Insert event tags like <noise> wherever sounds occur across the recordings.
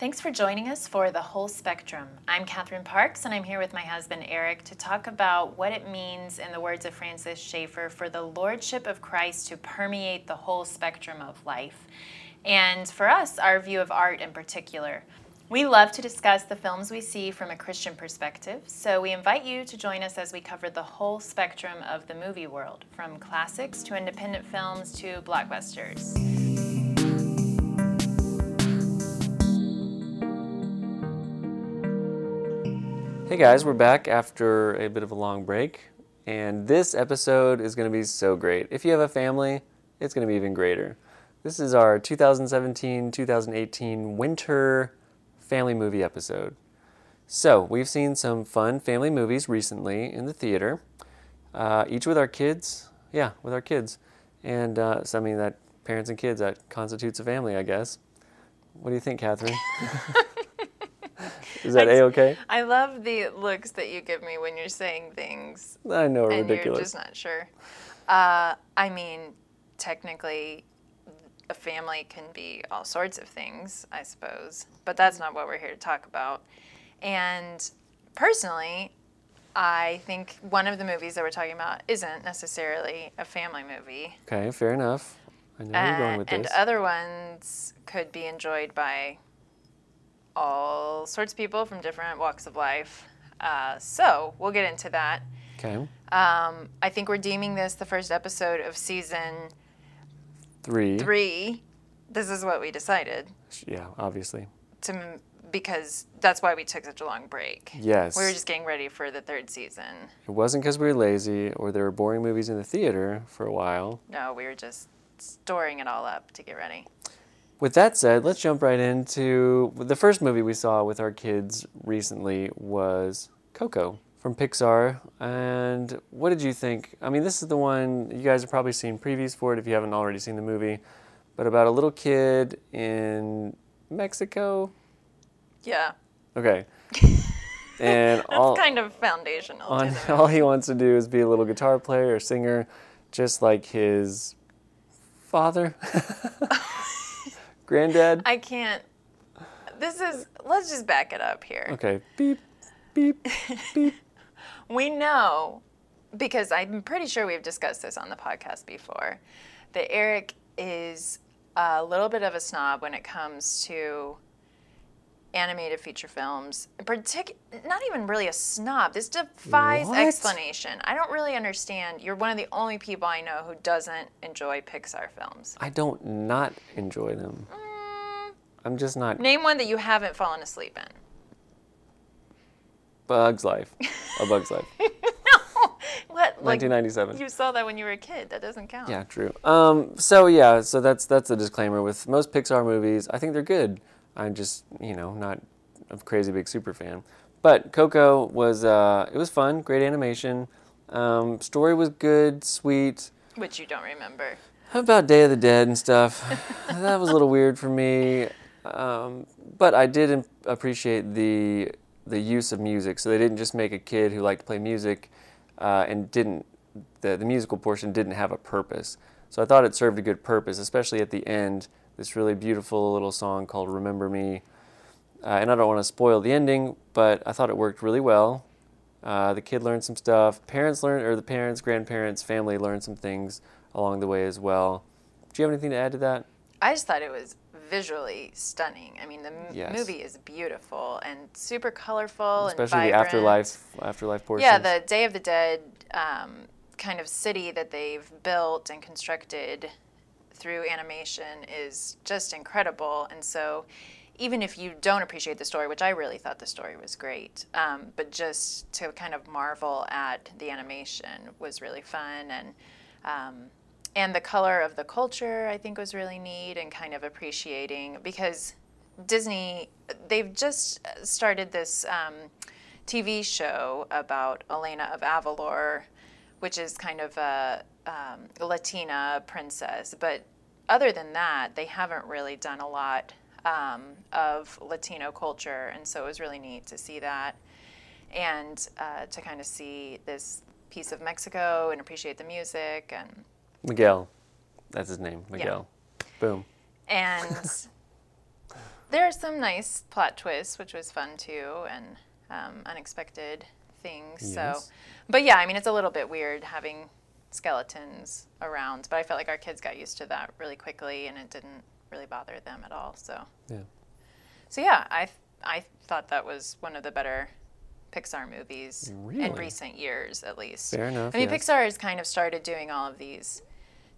Thanks for joining us for The Whole Spectrum. I'm Catherine Parks, and I'm here with my husband Erik to talk about what it means, in the words of Francis Schaeffer, for the Lordship of Christ to permeate the whole spectrum of life. And for us, our view of art in particular. We love to discuss the films we see from a Christian perspective, so we invite you to join us as we cover the whole spectrum of the movie world, from classics to independent films to blockbusters. Hey guys, we're back after a bit of a long break, and this episode is going to be so great. If you have a family, it's going to be even greater. This is our 2017 2018 winter family movie episode. So, we've seen some fun family movies recently in the theater, uh, each with our kids. Yeah, with our kids. And uh, so, I mean, that parents and kids, that constitutes a family, I guess. What do you think, Catherine? <laughs> Is that a okay? I love the looks that you give me when you're saying things. I know, and ridiculous. you're just not sure. Uh, I mean, technically, a family can be all sorts of things, I suppose, but that's not what we're here to talk about. And personally, I think one of the movies that we're talking about isn't necessarily a family movie. Okay, fair enough. I know where you're going Uh, with and this. other ones could be enjoyed by all sorts of people from different walks of life. Uh, so we'll get into that. okay, Um, I think we're deeming this the first episode of season three. three. This is what we decided Yeah, obviously. to because that's why we took such a long break. Yes. We were just getting ready for the third season. It wasn't because we were lazy or there were boring movies in the theater for a while. No, we were just storing it all up to get ready. With that said, let's jump right into the first movie we saw with our kids recently was Coco from Pixar. And what did you think? I mean, this is the one you guys have probably seen previews for it if you haven't already seen the movie, but about a little kid in Mexico. Yeah, Okay. <laughs> And that's all kind of foundational. on <laughs> all he wants to do is be a little guitar player or singer, just like his father, <laughs> granddad. I can't. This is. Let's just back it up here. Okay, beep, beep, <laughs> beep. We know, because I'm pretty sure we've discussed this on the podcast before, that Erik is a little bit of a snob when it comes to animated feature films. Partic- not even really a snob. This defies What? explanation. I don't really understand. You're one of the only people I know who doesn't enjoy Pixar films. I don't not enjoy them. Mm, I'm just not name one that you haven't fallen asleep in. Bug's Life. A Bug's Life. <laughs> no. What? Like, 1997. you saw that when you were a kid. That doesn't count. Yeah, true. Um, so yeah, so that's that's the disclaimer with most Pixar movies. I think they're good. I'm just you know not a crazy big super fan. But Coco was uh, it was fun, great animation. Um, story was good, sweet. Which you don't remember. How about Day of the Dead and stuff? <laughs> that was a little weird for me. Um, but I did appreciate the the use of music. So they didn't just make a kid who liked to play music uh, and didn't the the musical portion didn't have a purpose. So I thought it served a good purpose, especially at the end. This really beautiful little song called "Remember Me," uh, and I don't want to spoil the ending, but I thought it worked really well. Uh, the kid learned some stuff. Parents learned, or the parents, grandparents, family learned some things along the way as well. Do you have anything to add to that? I just thought it was visually stunning. I mean, the m- Yes. movie is beautiful and super colorful Especially the afterlife, afterlife portion. Yeah, the Day of the Dead um, kind of city that they've built and constructed through animation is just incredible. And so, even if you don't appreciate the story, which I really thought the story was great, um, but just to kind of marvel at the animation was really fun and. Um, and the color of the culture, I think, was really neat and kind of appreciating because Disney, they've just started this um, TV show about Elena of Avalor, which is kind of a um, Latina princess. But other than that, they haven't really done a lot um, of Latino culture, and so it was really neat to see that and uh, to kind of see this piece of Mexico and appreciate the music and Miguel. That's his name, Miguel. Boom. and <laughs> there are some nice plot twists, which was fun too, and um, unexpected things. So, but yeah, I mean, it's a little bit weird having skeletons around, but I felt like our kids got used to that really quickly, and it didn't really bother them at all. So, Yeah. so yeah, I I thought that was one of the better Pixar movies in recent years, at least. Fair enough, I mean, yes. Pixar has kind of started doing all of these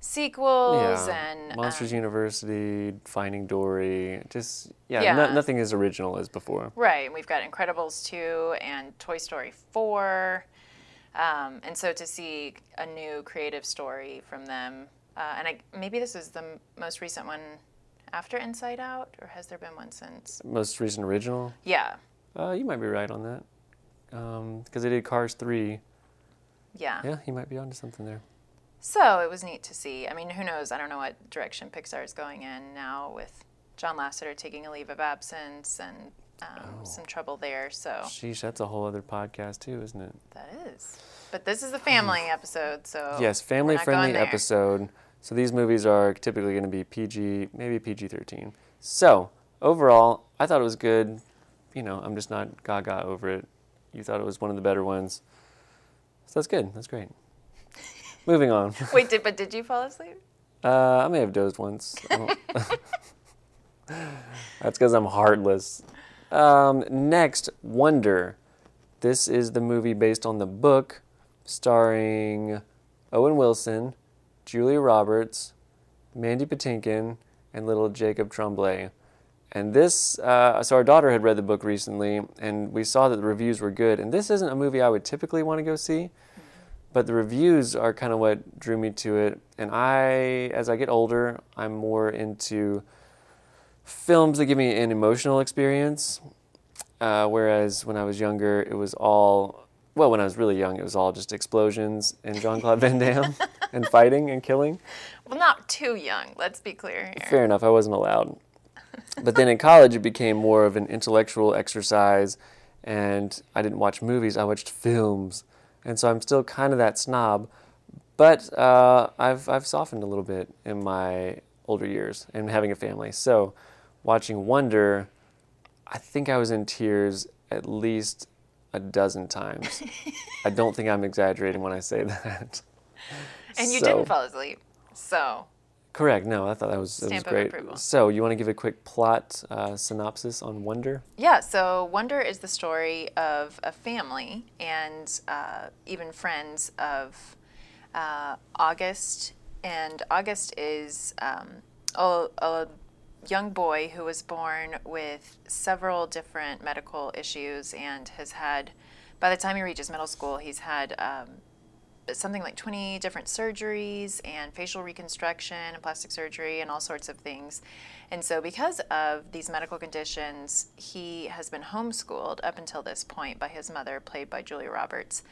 sequels Yeah. and Monsters um, University, Finding Dory, just yeah, Yeah. no- nothing as original as before. Right, and we've got Incredibles 2 and Toy Story 4. Um, and so to see a new creative story from them, uh, and I, maybe this is the m- most recent one after Inside Out, or has there been one since? Most recent original, Yeah, uh, you might be right on that, because they did Cars three. yeah, Yeah, you might be onto something there. So it was neat to see. I mean, who knows? I don't know what direction Pixar is going in now with John Lasseter taking a leave of absence and um, Oh. some trouble there. So Sheesh, that's a whole other podcast too, isn't it? that is. But this is a family episode, so yes, family friendly episode. So these movies are typically going to be PG, maybe PG 13. So overall, I thought it was good. You know, I'm just not gaga over it. You thought it was one of the better ones. So that's good. That's great. <laughs> Moving on. <laughs> Wait, did but did you fall asleep? Uh, I may have dozed once. <laughs> That's because I'm heartless. Um, next, Wonder. This is the movie based on the book, starring Owen Wilson, Julia Roberts, Mandy Patinkin, and little Jacob Tremblay. And this, uh, so our daughter had read the book recently, and we saw that the reviews were good. And this isn't a movie I would typically want to go see, but the reviews are kind of what drew me to it. And I, as I get older, I'm more into films that give me an emotional experience. Uh, whereas when I was younger, it was all, well, when I was really young, it was all just explosions and Jean Claude Van Damme <laughs> and fighting and killing. Well, not too young. Let's be clear here. Fair enough, I wasn't allowed. <laughs> But then in college, it became more of an intellectual exercise, and I didn't watch movies, I watched films. And so I'm still kind of that snob, but uh, I've, I've softened a little bit in my older years and having a family. So watching Wonder, I think I was in tears at least a dozen times. <laughs> I don't think I'm exaggerating when I say that. And you So- didn't fall asleep. So Correct. No, I thought that was, that was great. approval. So, you want to give a quick plot uh, synopsis on Wonder? Yeah, so Wonder is the story of a family and uh, even friends of uh, August. And August is um, young boy who was born with several different medical issues and has had, by the time he reaches middle school, he's had um, something like 20 different surgeries and facial reconstruction and plastic surgery and all sorts of things. And so, because of these medical conditions, he has been homeschooled up until this point by his mother, played by Julia Roberts.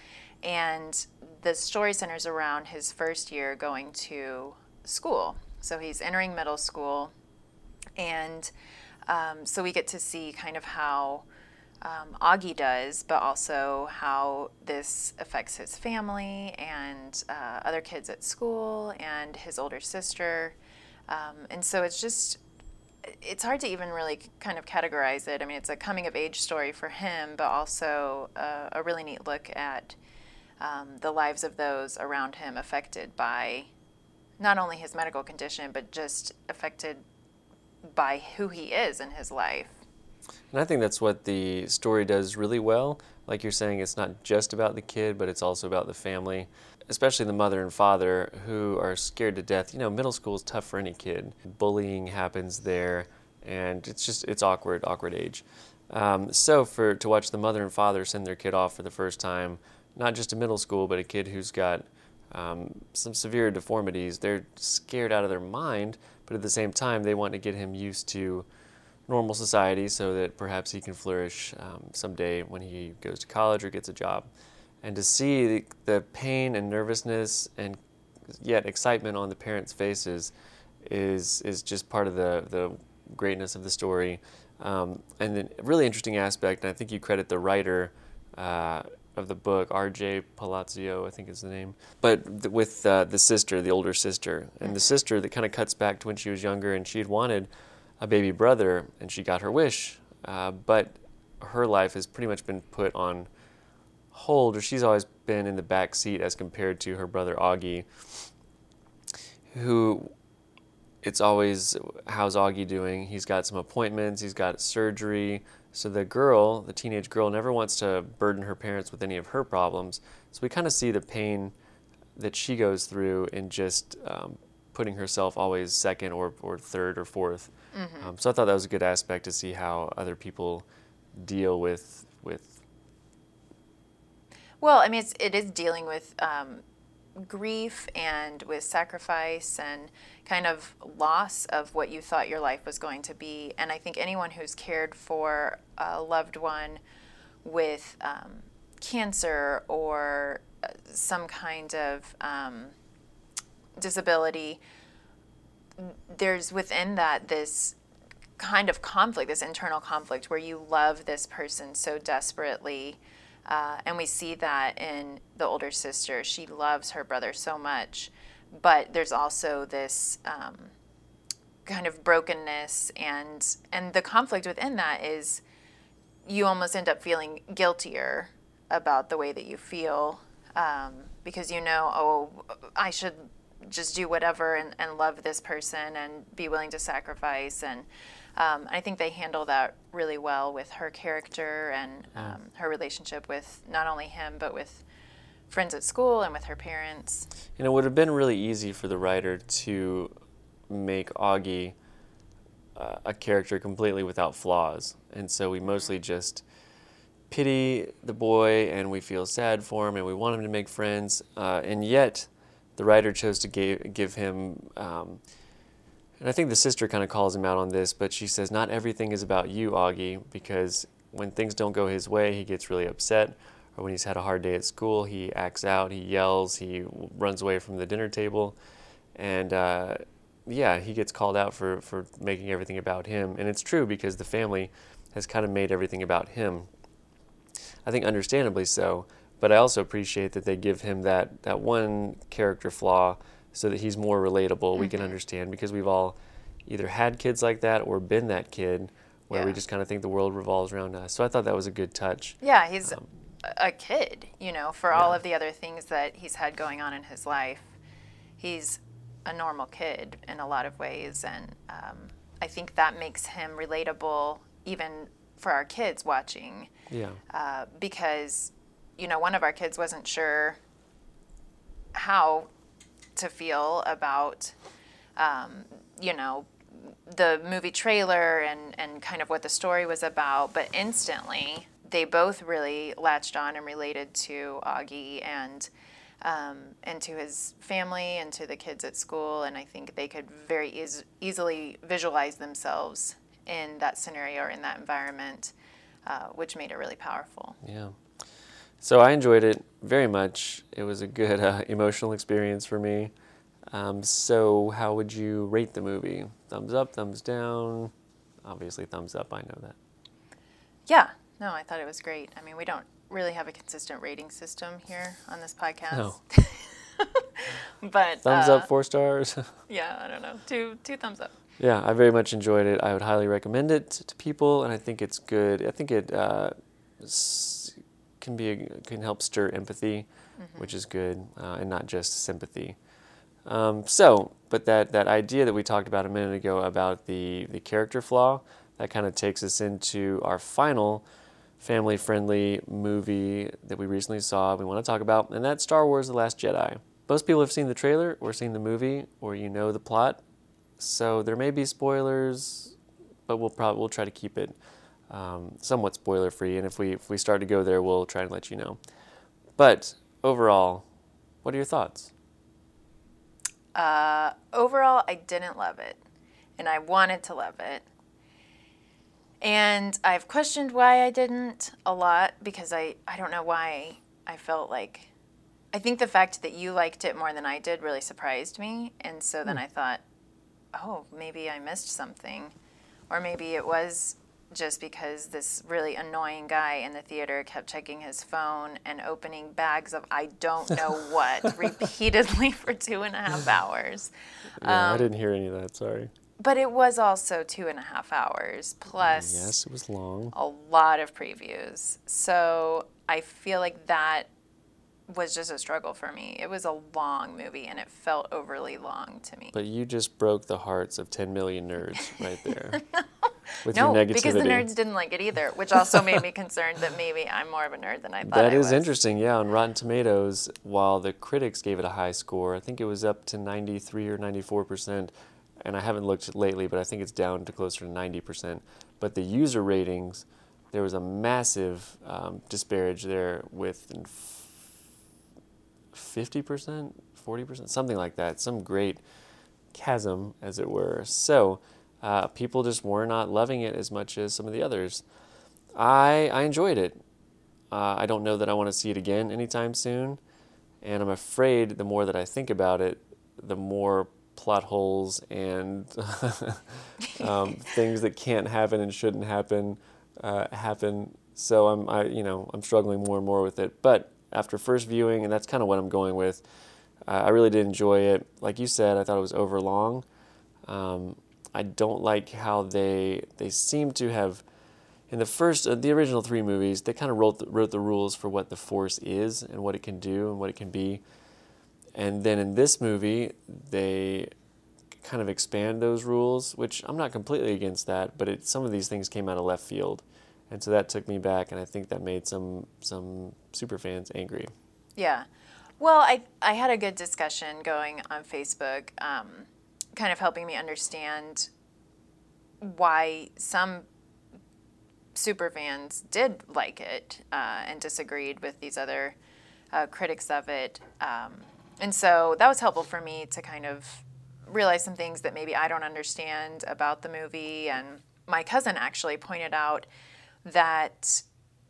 And the story centers around his first year going to school. So, he's entering middle school. And um, so, we get to see kind of how um, Augie does, but also how this affects his family and uh, other kids at school and his older sister. Um, and so it's just, it's hard to even really kind of categorize it. I mean, it's a coming of age story for him, but also a, a really neat look at um, the lives of those around him affected by not only his medical condition, but just affected by who he is in his life. And I think that's what the story does really well. Like you're saying, it's not just about the kid, but it's also about the family, especially the mother and father who are scared to death. You know, middle school is tough for any kid. Bullying happens there, and it's just it's awkward, awkward age. Um, so for to watch the mother and father send their kid off for the first time, not just to middle school, but a kid who's got um, some severe deformities, they're scared out of their mind. But at the same time, they want to get him used to normal society so that perhaps he can flourish um, someday when he goes to college or gets a job. And to see the, the pain and nervousness and yet excitement on the parents' faces is is just part of the, the greatness of the story. Um, and a really interesting aspect, and I think you credit the writer uh, of the book, R.J. Palazzo, I think is the name, but th- with uh, the sister, the older sister, and the sister that kind of cuts back to when she was younger and she had wanted a baby brother, and she got her wish. Uh, but her life has pretty much been put on hold, or she's always been in the back seat as compared to her brother Augie, who it's always how's Augie doing? He's got some appointments, he's got surgery. So the girl, the teenage girl, never wants to burden her parents with any of her problems. So we kind of see the pain that she goes through in just um, putting herself always second or, or third or 4th mm-hmm. um, so I thought that was a good aspect to see how other people deal with with. Well, I mean, it's, it is dealing with um, grief and with sacrifice and kind of loss of what you thought your life was going to be. And I think anyone who's cared for a loved one with um, cancer or uh, some kind of um, disability, there's within that this kind of conflict, this internal conflict where you love this person so desperately. Uh, and we see that in the older sister. She loves her brother so much, but there's also this um, kind of brokenness, and and the conflict within that is you almost end up feeling guiltier about the way that you feel um, because you know, oh, I should just do whatever and, and love this person and be willing to sacrifice. And um, I think they handle that really well with her character and um, her relationship with not only him, but with friends at school and with her parents. And it would have been really easy for the writer to make Augie uh, a character completely without flaws. And so we mostly mm-hmm. just pity the boy and we feel sad for him and we want him to make friends. Uh, and yet, the writer chose to give, give him, um, and I think the sister kind of calls him out on this, but she says, Not everything is about you, Augie, because when things don't go his way, he gets really upset. Or when he's had a hard day at school, he acts out, he yells, he runs away from the dinner table. And uh, yeah, he gets called out for, for making everything about him. And it's true because the family has kind of made everything about him. I think understandably so. But I also appreciate that they give him that, that one character flaw so that he's more relatable. Mm-hmm. We can mm-hmm. understand because we've all either had kids like that or been that kid where yeah. we just kind of think the world revolves around us. So I thought that was a good touch. Yeah, he's um, a kid, you know, for yeah. all of the other things that he's had going on in his life. He's a normal kid in a lot of ways. And um, I think that makes him relatable even for our kids watching. Yeah. Uh, because you know, one of our kids wasn't sure how to feel about, um, you know, the movie trailer and, and kind of what the story was about, but instantly they both really latched on and related to Augie and um, and to his family and to the kids at school. And I think they could very eas- easily visualize themselves in that scenario or in that environment, uh, which made it really powerful. Yeah. So I enjoyed it very much. It was a good uh, <laughs> emotional experience for me. Um, so, how would you rate the movie? Thumbs up, thumbs down? Obviously, thumbs up, I know that. Yeah, no, I thought it was great. I mean, we don't really have a consistent rating system here on this podcast. No. <laughs> but thumbs uh, up, four stars. <laughs> yeah, I don't know, two two thumbs up. Yeah, I very much enjoyed it. I would highly recommend it to people, and I think it's good. I think it uh, can be can help stir empathy, mm-hmm. which is good, uh, and not just sympathy. Um, so, but that that idea that we talked about a minute ago about the the character flaw, that kind of takes us into our final family friendly movie that we recently saw. We want to talk about, and that's Star Wars: The Last Jedi. Most people have seen the trailer or seen the movie, or you know the plot, so there may be spoilers, but we'll probably we'll try to keep it um, somewhat spoiler free. And if we if we start to go there, we'll try and let you know. But overall, what are your thoughts? Uh, overall, I didn't love it, and I wanted to love it. And I've questioned why I didn't a lot because I, I don't know why I felt like. I think the fact that you liked it more than I did really surprised me. And so then mm. I thought, oh, maybe I missed something. Or maybe it was just because this really annoying guy in the theater kept checking his phone and opening bags of I don't <laughs> know what repeatedly <laughs> for two and a half hours. Yeah, um, I didn't hear any of that. Sorry. but it was also two and a half hours plus Yes, it was long. a lot of previews. So I feel like that was just a struggle for me. It was a long movie and it felt overly long to me. But you just broke the hearts of 10 million nerds right there. <laughs> With no, your negativity. because the nerds didn't like it either, which also made me concerned that maybe I'm more of a nerd than I thought. That I is was. interesting, yeah. On Rotten Tomatoes, while the critics gave it a high score, I think it was up to 93 or 94 percent, and I haven't looked lately, but I think it's down to closer to 90 percent. But the user ratings, there was a massive um, disparage there with 50 percent, 40 percent, something like that. Some great chasm, as it were. So uh, people just were not loving it as much as some of the others. I I enjoyed it. Uh, I don't know that I want to see it again anytime soon, and I'm afraid the more that I think about it, the more plot holes and <laughs> um, <laughs> things that can't happen and shouldn't happen uh, happen. So I'm I you know I'm struggling more and more with it. But after first viewing, and that's kind of what I'm going with. Uh, I really did enjoy it. Like you said, I thought it was overlong. Um, I don't like how they they seem to have in the first uh, the original three movies they kind of wrote the, wrote the rules for what the force is and what it can do and what it can be. And then in this movie they kind of expand those rules which i'm not completely against that but it, some of these things came out of left field. And so that took me back and i think that made some some super fans angry. Yeah. Well, I, I had a good discussion going on Facebook, um, kind of helping me understand why some super fans did like it uh, and disagreed with these other uh, critics of it. Um, and so that was helpful for me to kind of realize some things that maybe I don't understand about the movie. And my cousin actually pointed out that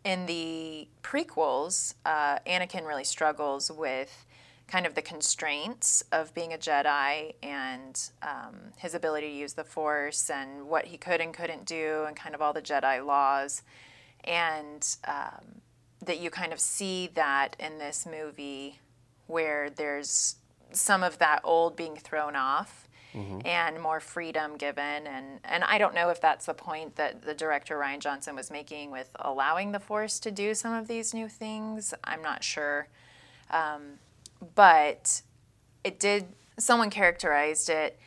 in the prequels, uh, Anakin really struggles with kind of the constraints of being a Jedi and um, his ability to use the Force and what he could and couldn't do, and kind of all the Jedi laws. And um, that you kind of see that in this movie where there's some of that old being thrown off and more freedom given. And and I don't know if that's the point that the director Rian Johnson was making with allowing the force to do some of these new things. I'm not sure. Um, but it did someone characterized it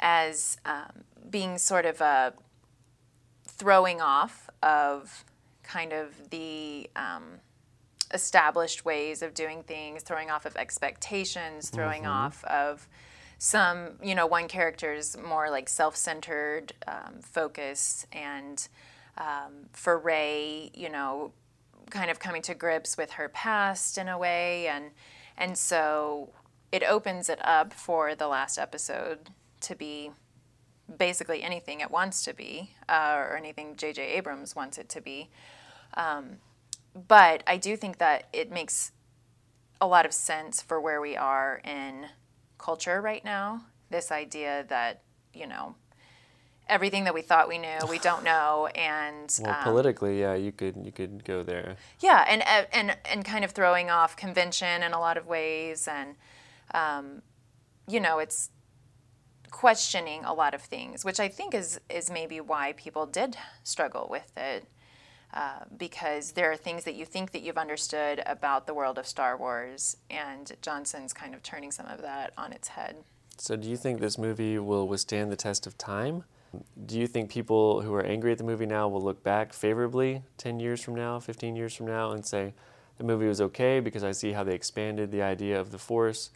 as um, being sort of a throwing off of kind of the um, established ways of doing things, throwing off of expectations, throwing off of some, you know, one character's more like self-centered um, focus, and um, for Rey, you know, kind of coming to grips with her past in a way, and and so it opens it up for the last episode to be basically anything it wants to be, uh, or anything J.J. Abrams wants it to be. Um, but I do think that it makes a lot of sense for where we are in culture right now. This idea that, you know, everything that we thought we knew, we don't know, and well um, politically yeah you could you could go there yeah, and uh, and and kind of throwing off convention in a lot of ways, and um, you know, it's questioning a lot of things, which I think is is maybe why people did struggle with it, uh, because there are things that you think that you've understood about the world of Star Wars, and Johnson's kind of turning some of that on its head. So, do you think this movie will withstand the test of time? Do you think people who are angry at the movie now will look back favorably 10 years from now, 15 years from now, and say, the movie was okay because I see how they expanded the idea of the Force?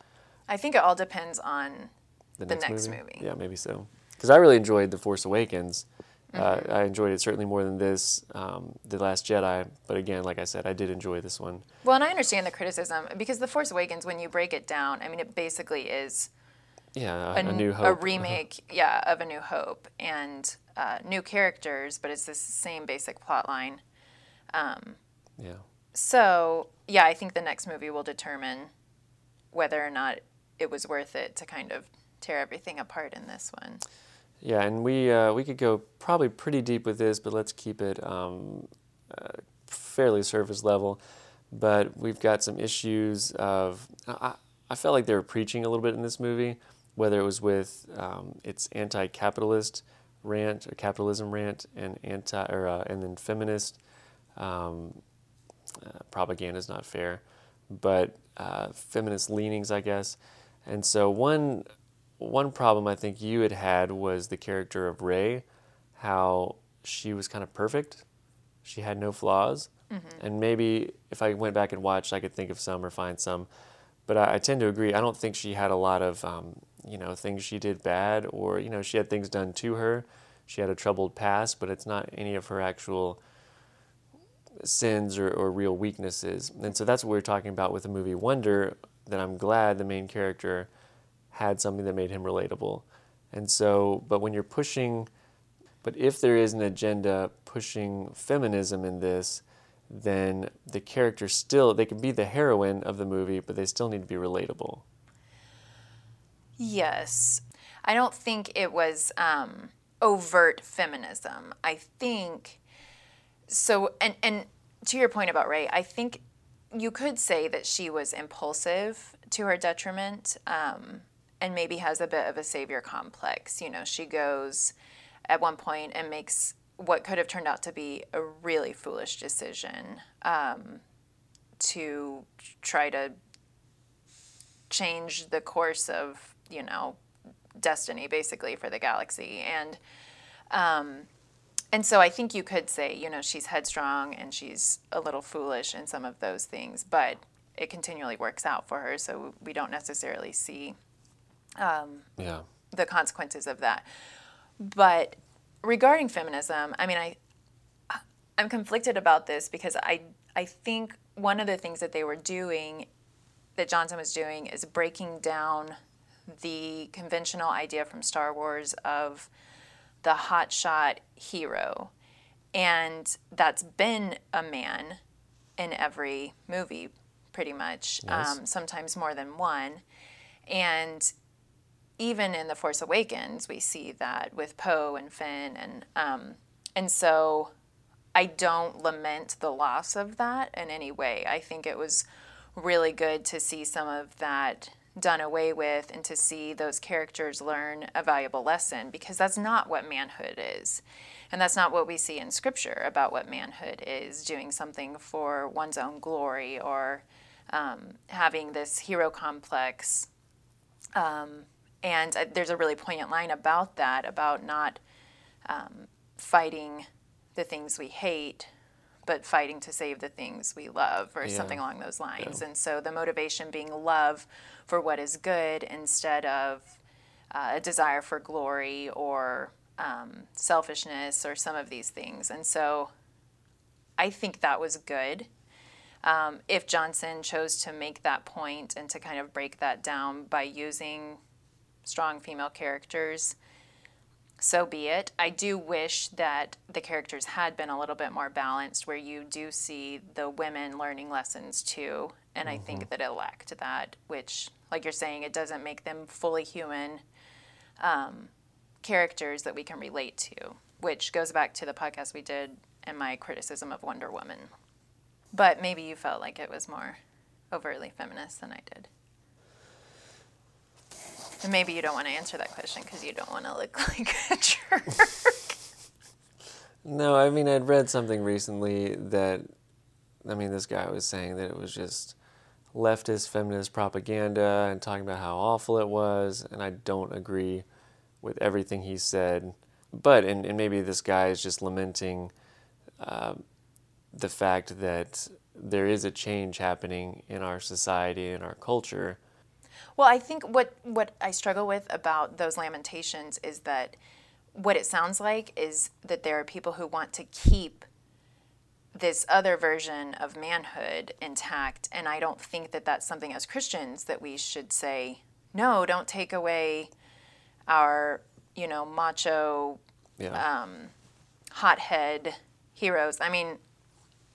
I think it all depends on The, The next movie. Yeah, maybe so. Because I really enjoyed The Force Awakens. Mm-hmm. Uh, I enjoyed it certainly more than this, um, The Last Jedi. But again, like I said, I did enjoy this one. well, and I understand the criticism because The Force Awakens, when you break it down, I mean, it basically is Yeah, a, a, New a Hope. remake, yeah, of A New Hope, and uh, new characters, but it's the same basic plot line. yeah. So, yeah, I think the next movie will determine whether or not it was worth it to kind of tear everything apart in this one. Yeah, and we uh, we could go probably pretty deep with this, but let's keep it um, uh, fairly surface level. But we've got some issues of I, I felt like they were preaching a little bit in this movie, whether it was with um, its anti-capitalist rant or capitalism rant and anti or uh, and then feminist um, uh, propaganda is not fair, but uh, feminist leanings, I guess. And so one one problem I think you had had was the character of Rey, how she was kind of perfect, she had no flaws, mm-hmm. and maybe if I went back and watched, I could think of some or find some. But I, I tend to agree. I don't think she had a lot of um, you know things she did bad, or you know she had things done to her. She had a troubled past, but it's not any of her actual sins or, or real weaknesses. And so that's what we are talking about with the movie Wonder. That I'm glad the main character had something that made him relatable. And so, but when you're pushing, but if there is an agenda pushing feminism in this, then the character still, they can be the heroine of the movie, but they still need to be relatable. Yes. I don't think it was um, overt feminism. I think so and and to your point about Rey, I think you could say that she was impulsive to her detriment um, and maybe has a bit of a savior complex. You know, she goes at one point and makes what could have turned out to be a really foolish decision um, to try to change the course of, you know, destiny basically for the galaxy. And um, and so I think you could say, you know, she's headstrong and she's a little foolish in some of those things, but it continually works out for her, so we don't necessarily see um, yeah. the consequences of that. But regarding feminism, I mean, I I'm conflicted about this because I I think one of the things that they were doing, that Johnson was doing, is breaking down the conventional idea from Star Wars of the hotshot hero. And that's been a man in every movie, pretty much, yes. um, sometimes more than one. And even in The Force Awakens, we see that with Poe and Finn. And, um, and so I don't lament the loss of that in any way. I think it was really good to see some of that done away with and to see those characters learn a valuable lesson because that's not what manhood is. And that's not what we see in scripture about what manhood is doing something for one's own glory or um, having this hero complex. Um, and uh, there's a really poignant line about that, about not um, fighting the things we hate, but fighting to save the things we love, or yeah. something along those lines. Yeah. And so the motivation being love for what is good instead of uh, a desire for glory or um, selfishness or some of these things. And so I think that was good. Um, if Johnson chose to make that point and to kind of break that down by using strong female characters, so be it. I do wish that the characters had been a little bit more balanced, where you do see the women learning lessons too. And mm-hmm. I think mm-hmm. that it lacked that, which, like you're saying, it doesn't make them fully human um, characters that we can relate to, which goes back to the podcast we did and my criticism of Wonder Woman. But maybe you felt like it was more overtly feminist than I did. And maybe you don't want to answer that question because you don't want to look <laughs> like a jerk. No, I mean, I'd read something recently that, I mean, this guy was saying that it was just leftist feminist propaganda and talking about how awful it was, and I don't agree with everything he said. But, and, and maybe this guy is just lamenting uh, the fact that there is a change happening in our society and our culture well, I think what what I struggle with about those lamentations is that what it sounds like is that there are people who want to keep this other version of manhood intact and I don't think that that's something as Christians that we should say no, don't take away our, you know, macho yeah. um, hothead heroes. I mean,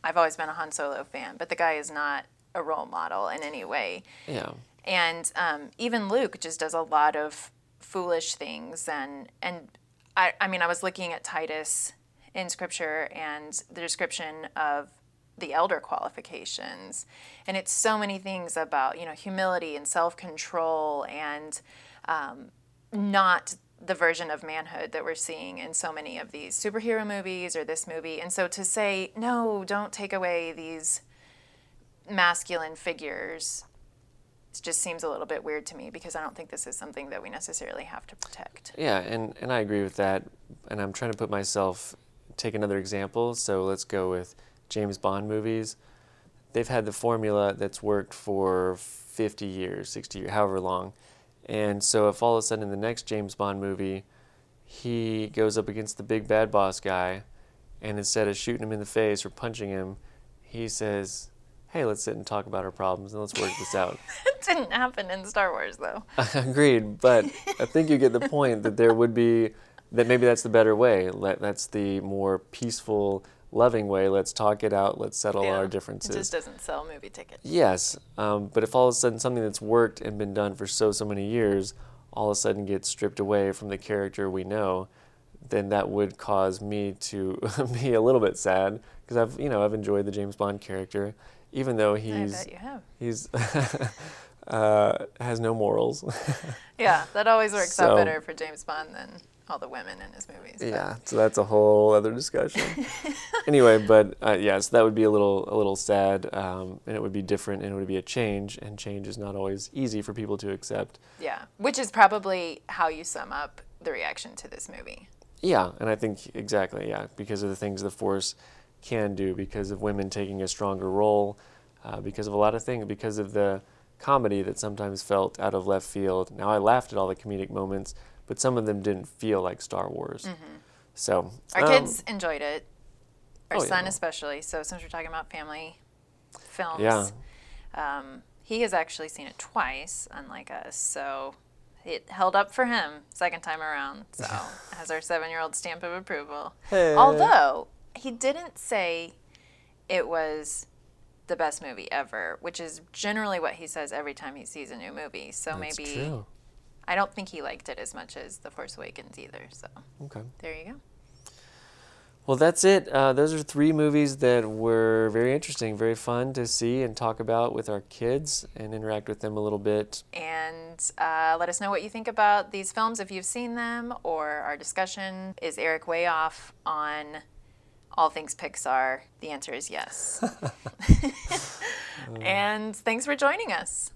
I've always been a Han Solo fan, but the guy is not a role model in any way. Yeah. And um, even Luke just does a lot of foolish things. And, and I, I mean, I was looking at Titus in scripture and the description of the elder qualifications. And it's so many things about, you know, humility and self control and um, not the version of manhood that we're seeing in so many of these superhero movies or this movie. And so to say, no, don't take away these masculine figures it just seems a little bit weird to me because I don't think this is something that we necessarily have to protect. Yeah, and, and I agree with that. And I'm trying to put myself, take another example. So let's go with James Bond movies. They've had the formula that's worked for 50 years, 60 years, however long. And so if all of a sudden in the next James Bond movie, he goes up against the big bad boss guy, and instead of shooting him in the face or punching him, he says, hey, let's sit and talk about our problems and let's work this out. <laughs> it didn't happen in Star Wars, though. <laughs> Agreed, but I think you get the point that there would be that maybe that's the better way. That's the more peaceful, loving way. Let's talk it out. Let's settle Yeah, our It differences. just doesn't sell movie tickets. Yes, um, but if all of a sudden something that's worked and been done for so so many years, all of a sudden gets stripped away from the character we know, then that would cause me to <laughs> be a little bit sad because I've you know I've enjoyed the James Bond character, even though I he's bet you have. he's <laughs> uh, has no morals. <laughs> Yeah, that always works So- out better for James Bond than all the women in his movies. but- yeah, so that's a whole other discussion. <laughs> anyway, but uh, yeah, so that would be a little a little sad, um, and it would be different, and it would be a change, and change is not always easy for people to accept. Yeah, which is probably how you sum up the reaction to this movie. Yeah, and I think exactly, yeah, because of the things the Force can do, because of women taking a stronger role, uh, because of a lot of things, because of the comedy that sometimes felt out of left field. Now, I laughed at all the comedic moments, but some of them didn't feel like Star Wars. So, Mm-hmm. Our um, kids enjoyed it. Our oh, yeah. son especially. So since we're talking about family films, Yeah. um, he has actually seen it twice, unlike us. So it held up for him second time around. So <laughs> has our seven-year-old stamp of approval. Hey. Although he didn't say it was the best movie ever, which is generally what he says every time he sees a new movie. So That's maybe true. I don't think he liked it as much as The Force Awakens either. So Okay. there you go. Well, that's it. Uh, those are three movies that were very interesting, very fun to see and talk about with our kids and interact with them a little bit. And uh, let us know what you think about these films if you've seen them or our discussion. Is Erik way off on all things Pixar? The answer is yes. <laughs> <laughs> and thanks for joining us.